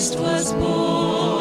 Christ was born.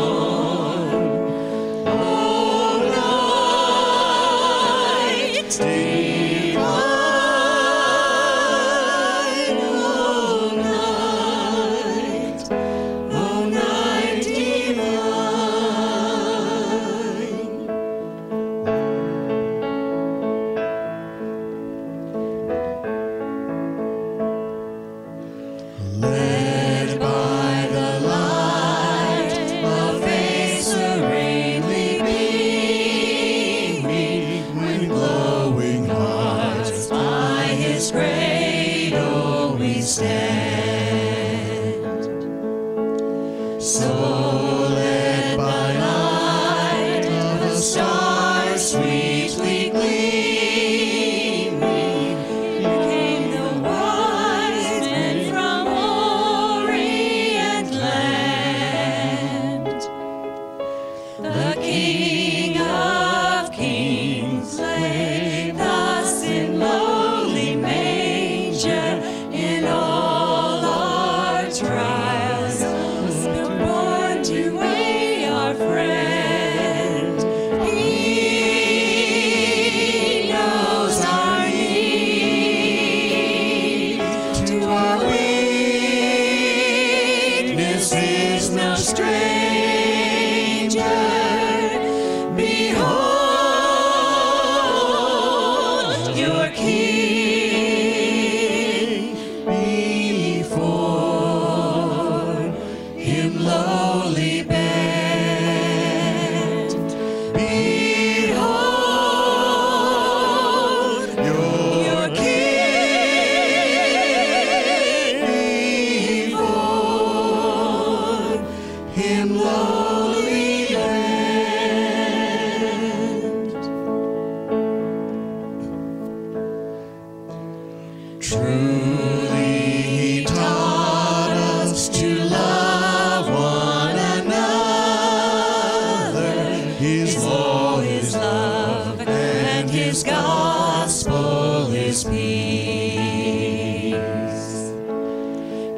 His gospel is peace.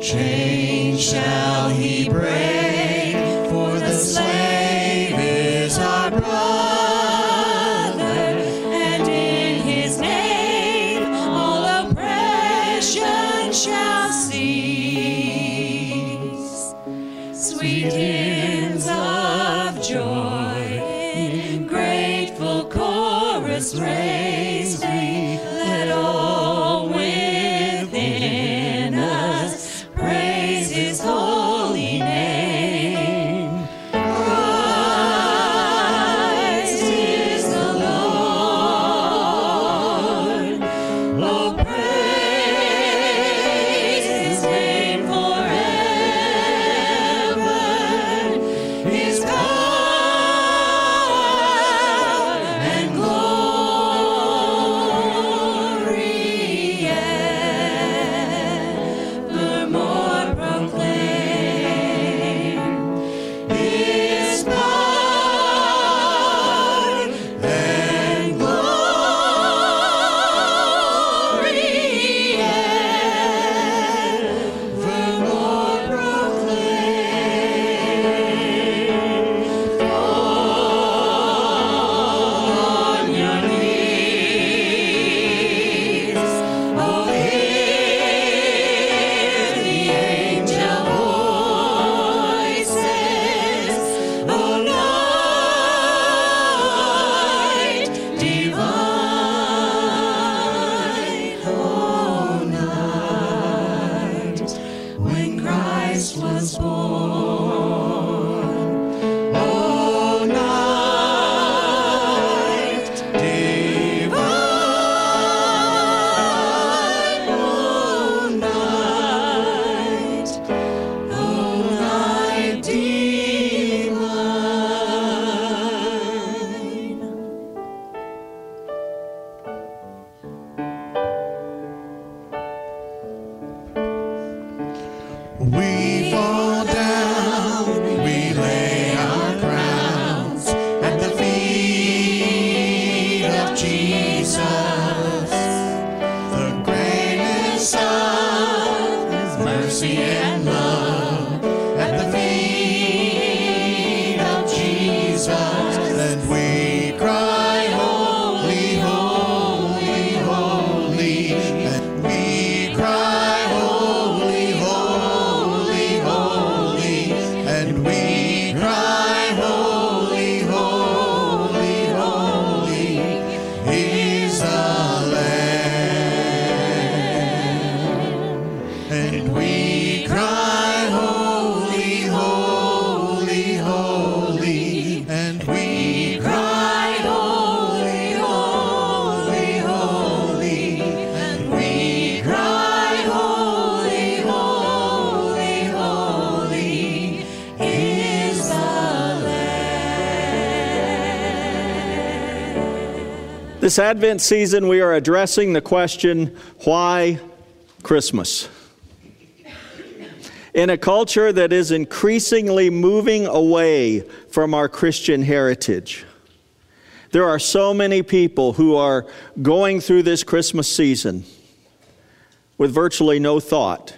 change shall He bring. This Advent season, we are addressing the question why Christmas? In a culture that is increasingly moving away from our Christian heritage, there are so many people who are going through this Christmas season with virtually no thought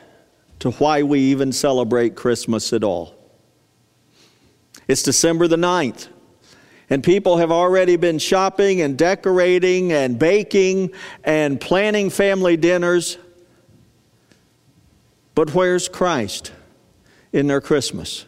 to why we even celebrate Christmas at all. It's December the 9th. And people have already been shopping and decorating and baking and planning family dinners. But where's Christ in their Christmas?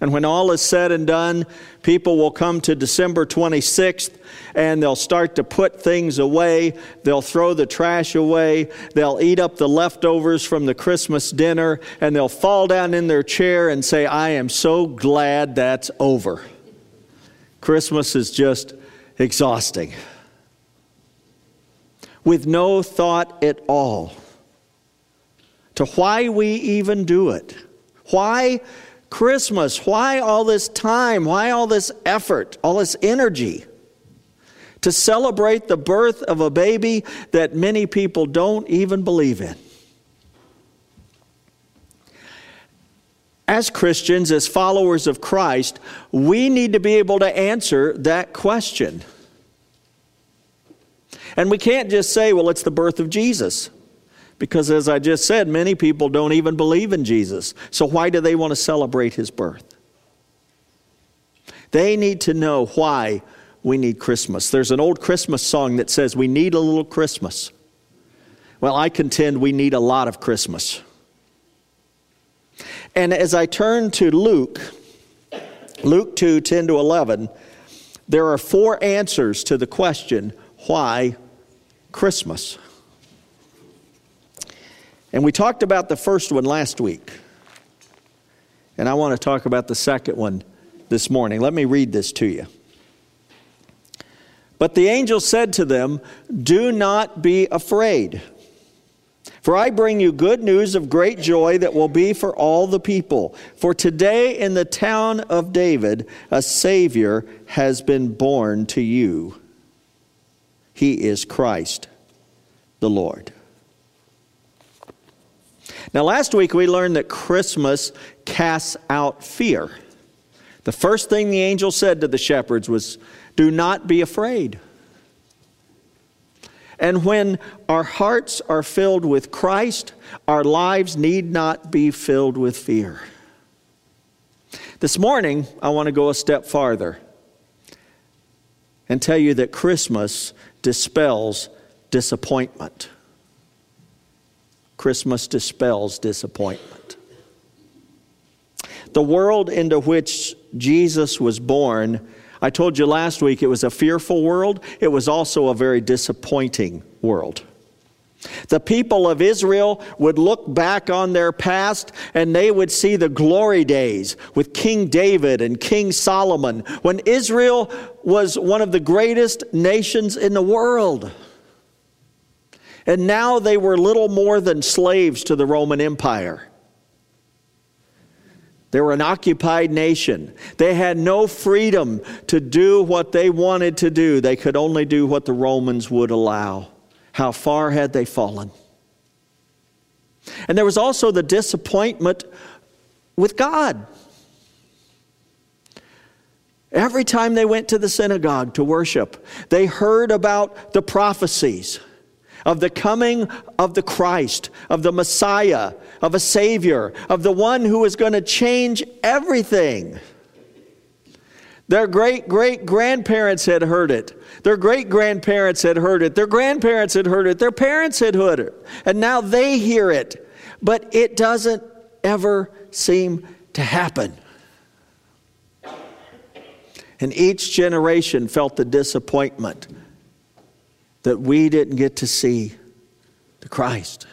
And when all is said and done, people will come to December 26th and they'll start to put things away. They'll throw the trash away. They'll eat up the leftovers from the Christmas dinner and they'll fall down in their chair and say, I am so glad that's over. Christmas is just exhausting. With no thought at all to why we even do it. Why Christmas? Why all this time? Why all this effort? All this energy? To celebrate the birth of a baby that many people don't even believe in. As Christians, as followers of Christ, we need to be able to answer that question. And we can't just say, well, it's the birth of Jesus. Because as I just said, many people don't even believe in Jesus. So why do they want to celebrate his birth? They need to know why we need Christmas. There's an old Christmas song that says, We need a little Christmas. Well, I contend we need a lot of Christmas. And as I turn to Luke, Luke 2 10 to 11, there are four answers to the question, Why Christmas? And we talked about the first one last week. And I want to talk about the second one this morning. Let me read this to you. But the angel said to them, Do not be afraid. For I bring you good news of great joy that will be for all the people. For today in the town of David, a Savior has been born to you. He is Christ the Lord. Now, last week we learned that Christmas casts out fear. The first thing the angel said to the shepherds was, Do not be afraid. And when our hearts are filled with Christ, our lives need not be filled with fear. This morning, I want to go a step farther and tell you that Christmas dispels disappointment. Christmas dispels disappointment. The world into which Jesus was born, I told you last week it was a fearful world. It was also a very disappointing world. The people of Israel would look back on their past and they would see the glory days with King David and King Solomon when Israel was one of the greatest nations in the world. And now they were little more than slaves to the Roman Empire. They were an occupied nation. They had no freedom to do what they wanted to do. They could only do what the Romans would allow. How far had they fallen? And there was also the disappointment with God. Every time they went to the synagogue to worship, they heard about the prophecies. Of the coming of the Christ, of the Messiah, of a Savior, of the one who is going to change everything. Their great great grandparents had heard it. Their great grandparents had heard it. Their grandparents had heard it. Their parents had heard it. And now they hear it. But it doesn't ever seem to happen. And each generation felt the disappointment that we didn't get to see the Christ.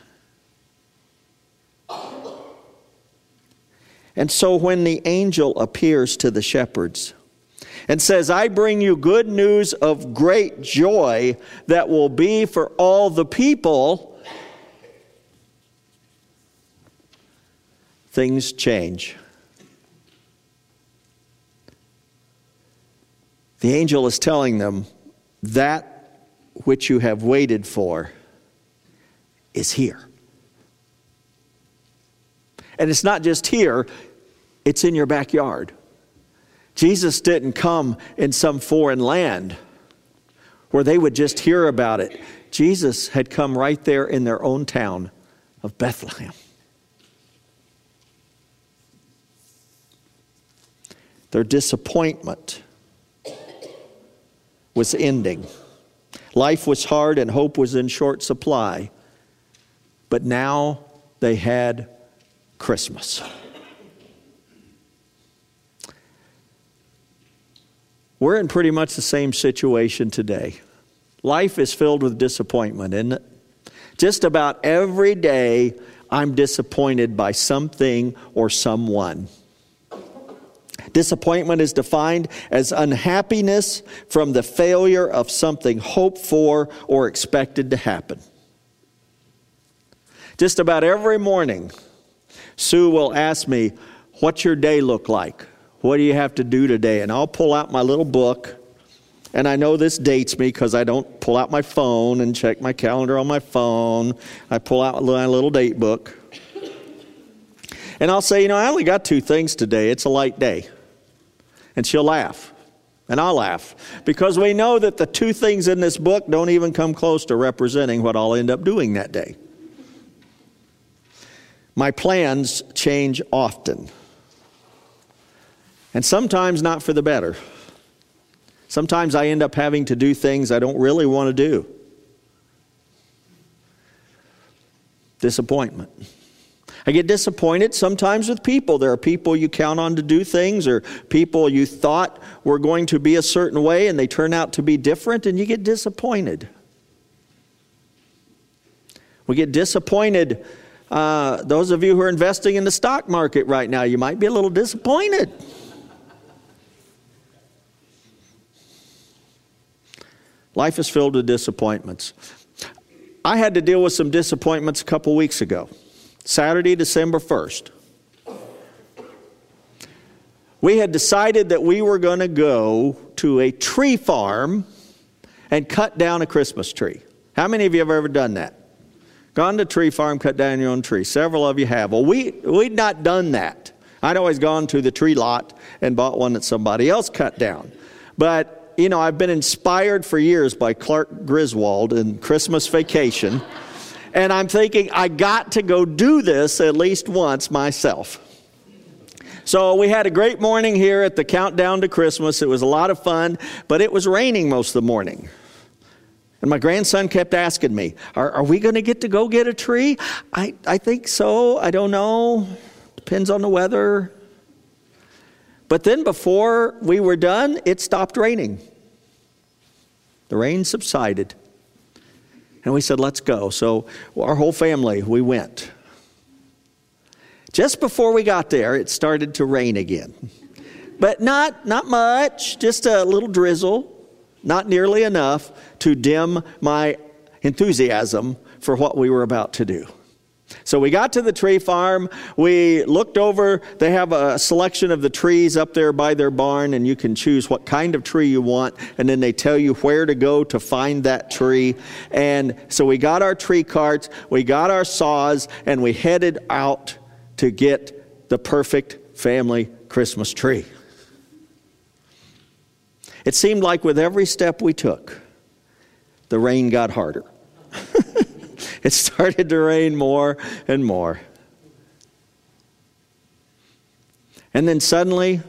And so when the angel appears to the shepherds and says, I bring you good news of great joy that will be for all the people, things change. The angel is telling them that which you have waited for is here. And it's not just here, it's in your backyard. Jesus didn't come in some foreign land where they would just hear about it. Jesus had come right there in their own town of Bethlehem. Their disappointment was ending. Life was hard and hope was in short supply. But now they had Christmas. We're in pretty much the same situation today. Life is filled with disappointment, isn't it? Just about every day, I'm disappointed by something or someone. Disappointment is defined as unhappiness from the failure of something hoped for or expected to happen. Just about every morning, Sue will ask me, What's your day look like? What do you have to do today? And I'll pull out my little book. And I know this dates me because I don't pull out my phone and check my calendar on my phone. I pull out my little date book. And I'll say, You know, I only got two things today. It's a light day and she'll laugh. And I'll laugh because we know that the two things in this book don't even come close to representing what I'll end up doing that day. My plans change often, and sometimes not for the better. Sometimes I end up having to do things I don't really want to do. Disappointment. I get disappointed sometimes with people. There are people you count on to do things, or people you thought were going to be a certain way and they turn out to be different, and you get disappointed. We get disappointed. Uh, those of you who are investing in the stock market right now, you might be a little disappointed. Life is filled with disappointments. I had to deal with some disappointments a couple weeks ago. Saturday, December 1st. We had decided that we were going to go to a tree farm and cut down a Christmas tree. How many of you have ever done that? Gone to a tree farm, cut down your own tree. Several of you have. Well, we, we'd not done that. I'd always gone to the tree lot and bought one that somebody else cut down. But, you know, I've been inspired for years by Clark Griswold in Christmas Vacation. And I'm thinking, I got to go do this at least once myself. So we had a great morning here at the countdown to Christmas. It was a lot of fun, but it was raining most of the morning. And my grandson kept asking me, Are, are we going to get to go get a tree? I, I think so. I don't know. Depends on the weather. But then before we were done, it stopped raining. The rain subsided. And we said, let's go. So our whole family, we went. Just before we got there, it started to rain again. But not, not much, just a little drizzle, not nearly enough to dim my enthusiasm for what we were about to do. So we got to the tree farm. We looked over. They have a selection of the trees up there by their barn, and you can choose what kind of tree you want. And then they tell you where to go to find that tree. And so we got our tree carts, we got our saws, and we headed out to get the perfect family Christmas tree. It seemed like with every step we took, the rain got harder. It started to rain more and more. And then suddenly,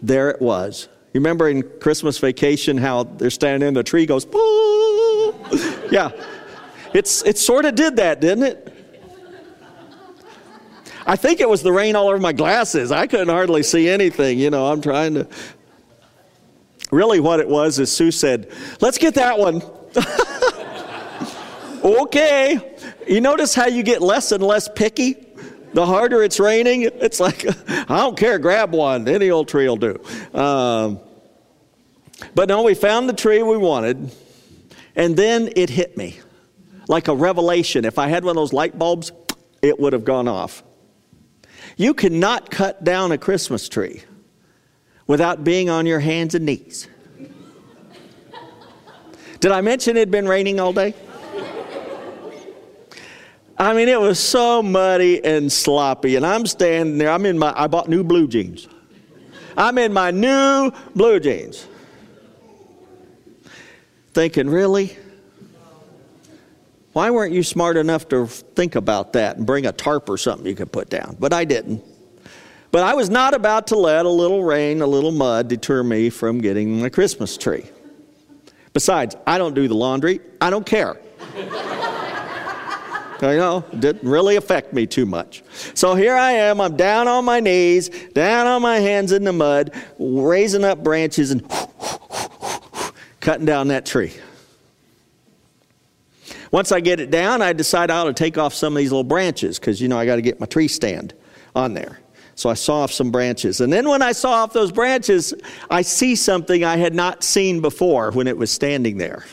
there it was. You remember in Christmas vacation how they're standing in the tree goes, yeah. It's, it sort of did that, didn't it? I think it was the rain all over my glasses. I couldn't hardly see anything. You know, I'm trying to. Really, what it was is Sue said, Let's get that one. okay. You notice how you get less and less picky? The harder it's raining, it's like, I don't care, grab one. Any old tree will do. Um, but no, we found the tree we wanted, and then it hit me like a revelation. If I had one of those light bulbs, it would have gone off. You cannot cut down a Christmas tree without being on your hands and knees. Did I mention it had been raining all day? I mean, it was so muddy and sloppy, and I'm standing there. I'm in my, I bought new blue jeans. I'm in my new blue jeans. Thinking, really? Why weren't you smart enough to think about that and bring a tarp or something you could put down? But I didn't. But I was not about to let a little rain, a little mud deter me from getting my Christmas tree. Besides, I don't do the laundry. I don't care. I know, didn't really affect me too much. So here I am, I'm down on my knees, down on my hands in the mud, raising up branches and cutting down that tree. Once I get it down, I decide I ought to take off some of these little branches because, you know, I got to get my tree stand on there. So I saw off some branches. And then when I saw off those branches, I see something I had not seen before when it was standing there.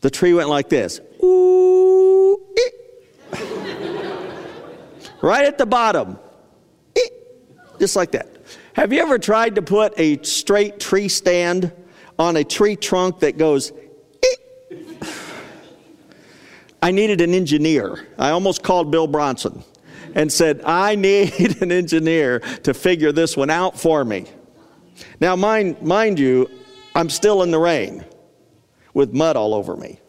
The tree went like this. Ooh, eh. right at the bottom. Eh. Just like that. Have you ever tried to put a straight tree stand on a tree trunk that goes eh? I needed an engineer. I almost called Bill Bronson and said, I need an engineer to figure this one out for me. Now, mind, mind you, I'm still in the rain with mud all over me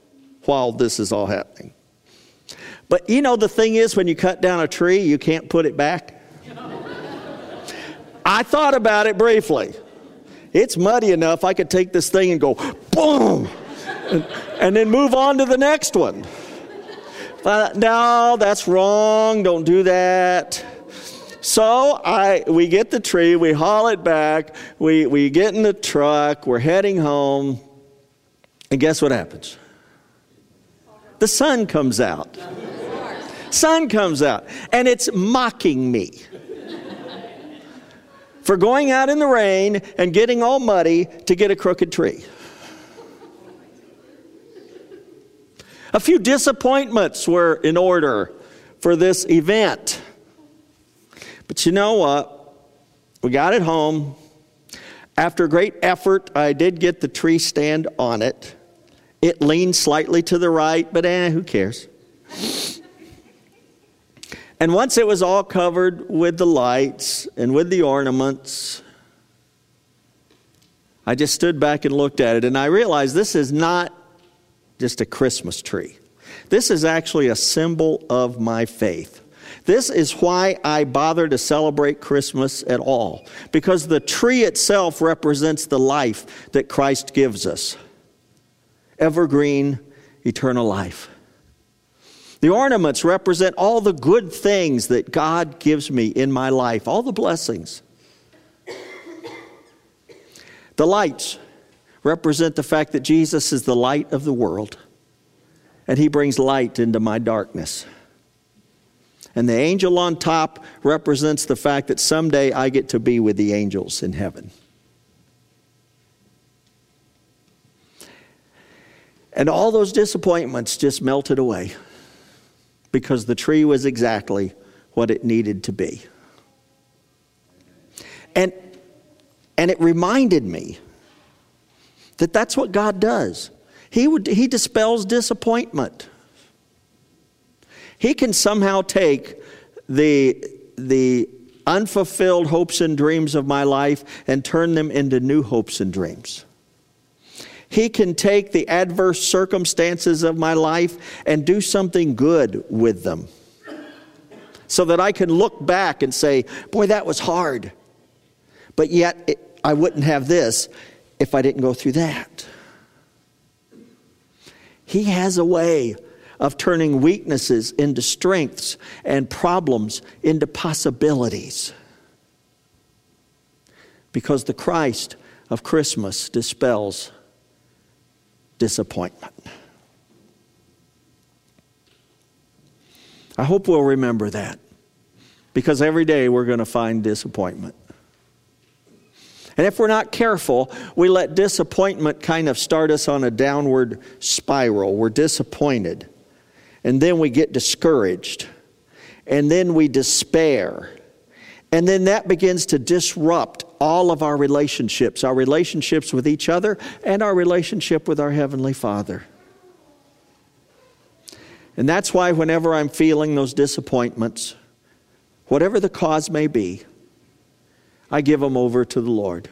while this is all happening. But you know, the thing is, when you cut down a tree, you can't put it back. I thought about it briefly. It's muddy enough, I could take this thing and go boom, and, and then move on to the next one. Uh, no, that's wrong. Don't do that. So I, we get the tree, we haul it back, we, we get in the truck, we're heading home, and guess what happens? The sun comes out. Sun comes out, and it's mocking me for going out in the rain and getting all muddy to get a crooked tree. A few disappointments were in order for this event. But you know what? We got it home. After great effort, I did get the tree stand on it. It leaned slightly to the right, but eh, who cares? And once it was all covered with the lights and with the ornaments, I just stood back and looked at it and I realized this is not just a Christmas tree. This is actually a symbol of my faith. This is why I bother to celebrate Christmas at all, because the tree itself represents the life that Christ gives us evergreen, eternal life. The ornaments represent all the good things that God gives me in my life, all the blessings. The lights represent the fact that Jesus is the light of the world and he brings light into my darkness. And the angel on top represents the fact that someday I get to be with the angels in heaven. And all those disappointments just melted away because the tree was exactly what it needed to be. And, and it reminded me that that's what God does. He, would, he dispels disappointment. He can somehow take the, the unfulfilled hopes and dreams of my life and turn them into new hopes and dreams. He can take the adverse circumstances of my life and do something good with them. So that I can look back and say, boy, that was hard. But yet, it, I wouldn't have this if I didn't go through that. He has a way of turning weaknesses into strengths and problems into possibilities. Because the Christ of Christmas dispels disappointment. I hope we'll remember that because every day we're going to find disappointment. And if we're not careful, we let disappointment kind of start us on a downward spiral. We're disappointed. And then we get discouraged. And then we despair. And then that begins to disrupt all of our relationships our relationships with each other and our relationship with our Heavenly Father. And that's why, whenever I'm feeling those disappointments, whatever the cause may be, I give them over to the Lord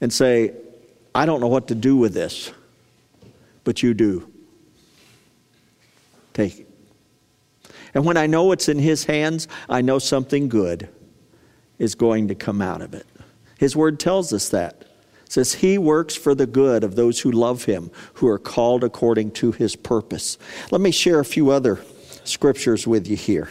and say, I don't know what to do with this, but you do. Take it. And when I know it's in His hands, I know something good is going to come out of it. His word tells us that. It says, He works for the good of those who love Him, who are called according to His purpose. Let me share a few other scriptures with you here.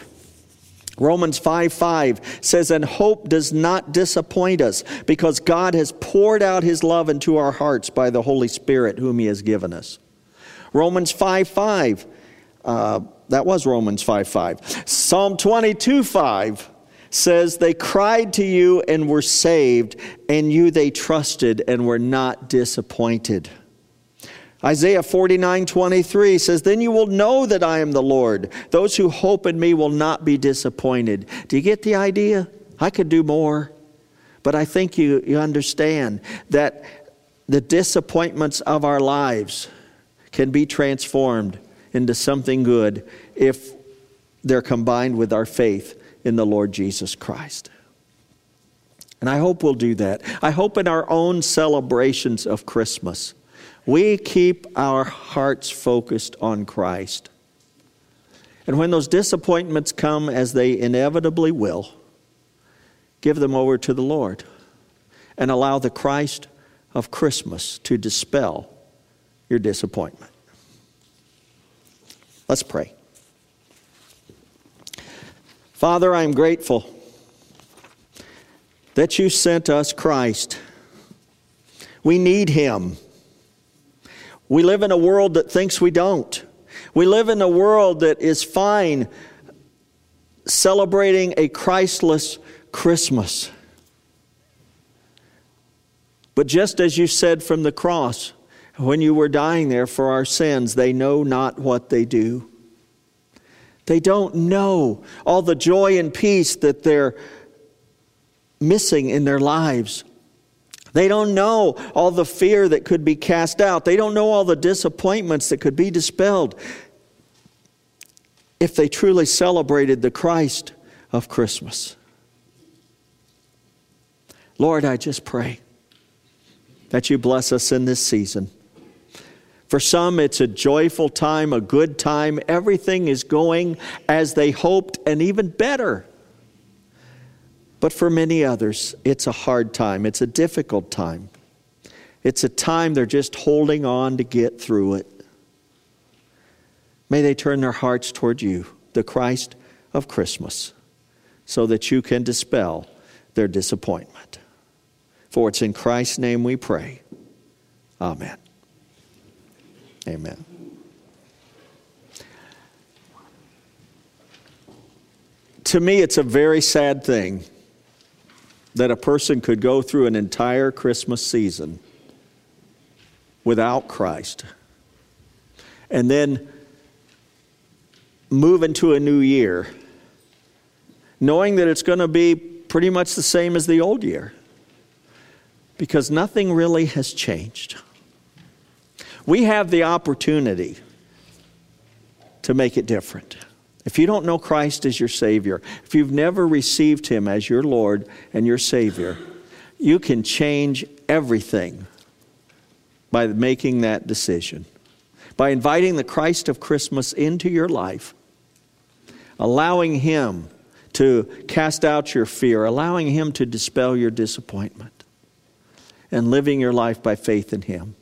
Romans 5 5 says, And hope does not disappoint us because God has poured out his love into our hearts by the Holy Spirit, whom he has given us. Romans 5 5, uh, that was Romans 5 5. Psalm 22 5 says, They cried to you and were saved, and you they trusted and were not disappointed. Isaiah 49 23 says, Then you will know that I am the Lord. Those who hope in me will not be disappointed. Do you get the idea? I could do more, but I think you, you understand that the disappointments of our lives can be transformed into something good if they're combined with our faith in the Lord Jesus Christ. And I hope we'll do that. I hope in our own celebrations of Christmas we keep our hearts focused on Christ. And when those disappointments come, as they inevitably will, give them over to the Lord and allow the Christ of Christmas to dispel your disappointment. Let's pray. Father, I'm grateful that you sent us Christ. We need him. We live in a world that thinks we don't. We live in a world that is fine celebrating a Christless Christmas. But just as you said from the cross, when you were dying there for our sins, they know not what they do. They don't know all the joy and peace that they're missing in their lives. They don't know all the fear that could be cast out. They don't know all the disappointments that could be dispelled if they truly celebrated the Christ of Christmas. Lord, I just pray that you bless us in this season. For some, it's a joyful time, a good time. Everything is going as they hoped and even better. But for many others, it's a hard time. It's a difficult time. It's a time they're just holding on to get through it. May they turn their hearts toward you, the Christ of Christmas, so that you can dispel their disappointment. For it's in Christ's name we pray. Amen. Amen. To me, it's a very sad thing that a person could go through an entire Christmas season without Christ and then move into a new year knowing that it's going to be pretty much the same as the old year because nothing really has changed. We have the opportunity to make it different. If you don't know Christ as your Savior, if you've never received Him as your Lord and your Savior, you can change everything by making that decision, by inviting the Christ of Christmas into your life, allowing Him to cast out your fear, allowing Him to dispel your disappointment, and living your life by faith in Him.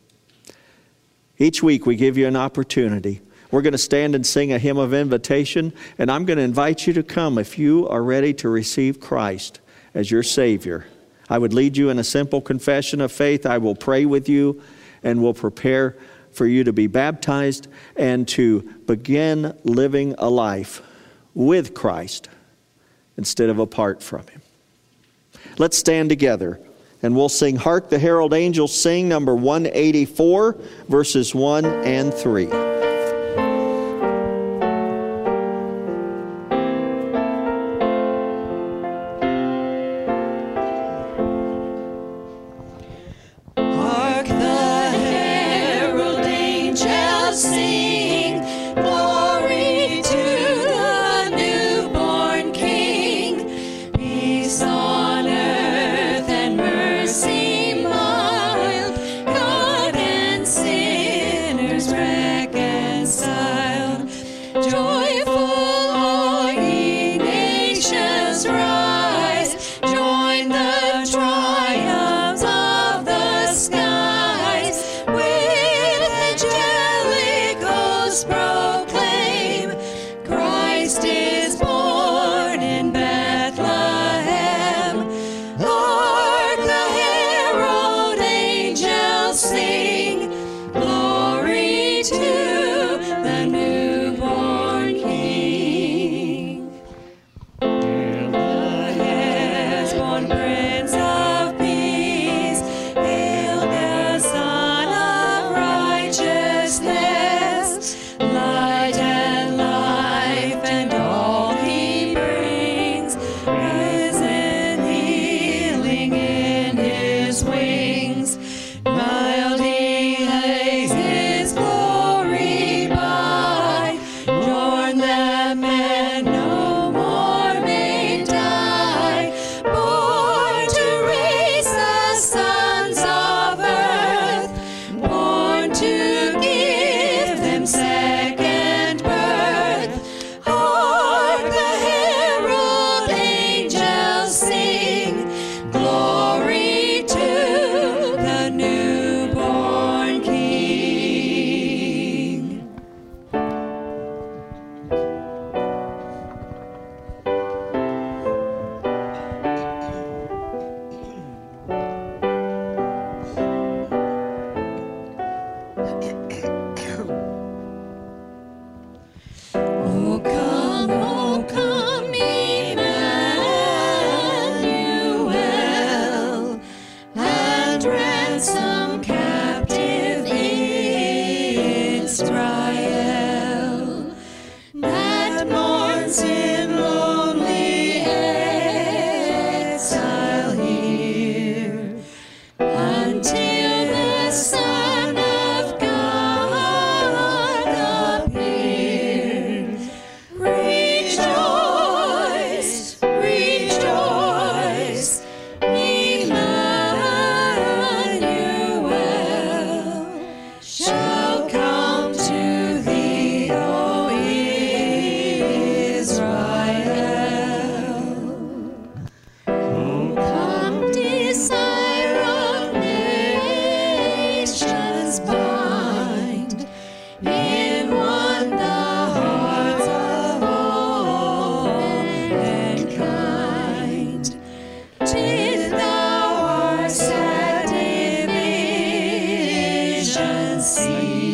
Each week we give you an opportunity. We're going to stand and sing a hymn of invitation, and I'm going to invite you to come if you are ready to receive Christ as your Savior. I would lead you in a simple confession of faith. I will pray with you and will prepare for you to be baptized and to begin living a life with Christ instead of apart from Him. Let's stand together and we'll sing Hark the Herald Angels Sing, number 184, verses 1 and 3. see.